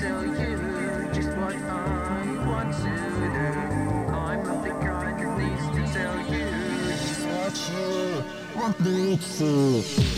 tell you just what I want to do. I'm not the kind that needs to tell you just what you want me to.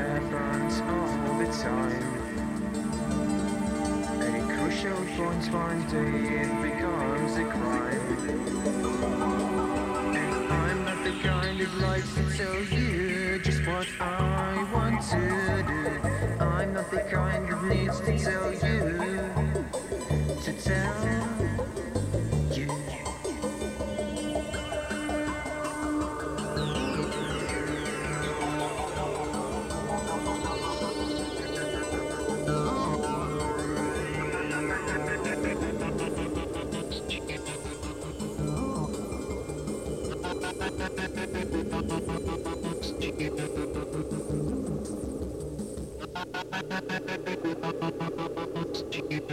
Happens all the time? A crucial point one day it becomes a crime. And I'm not the kind of likes to tell you just what I want to do. Thank you.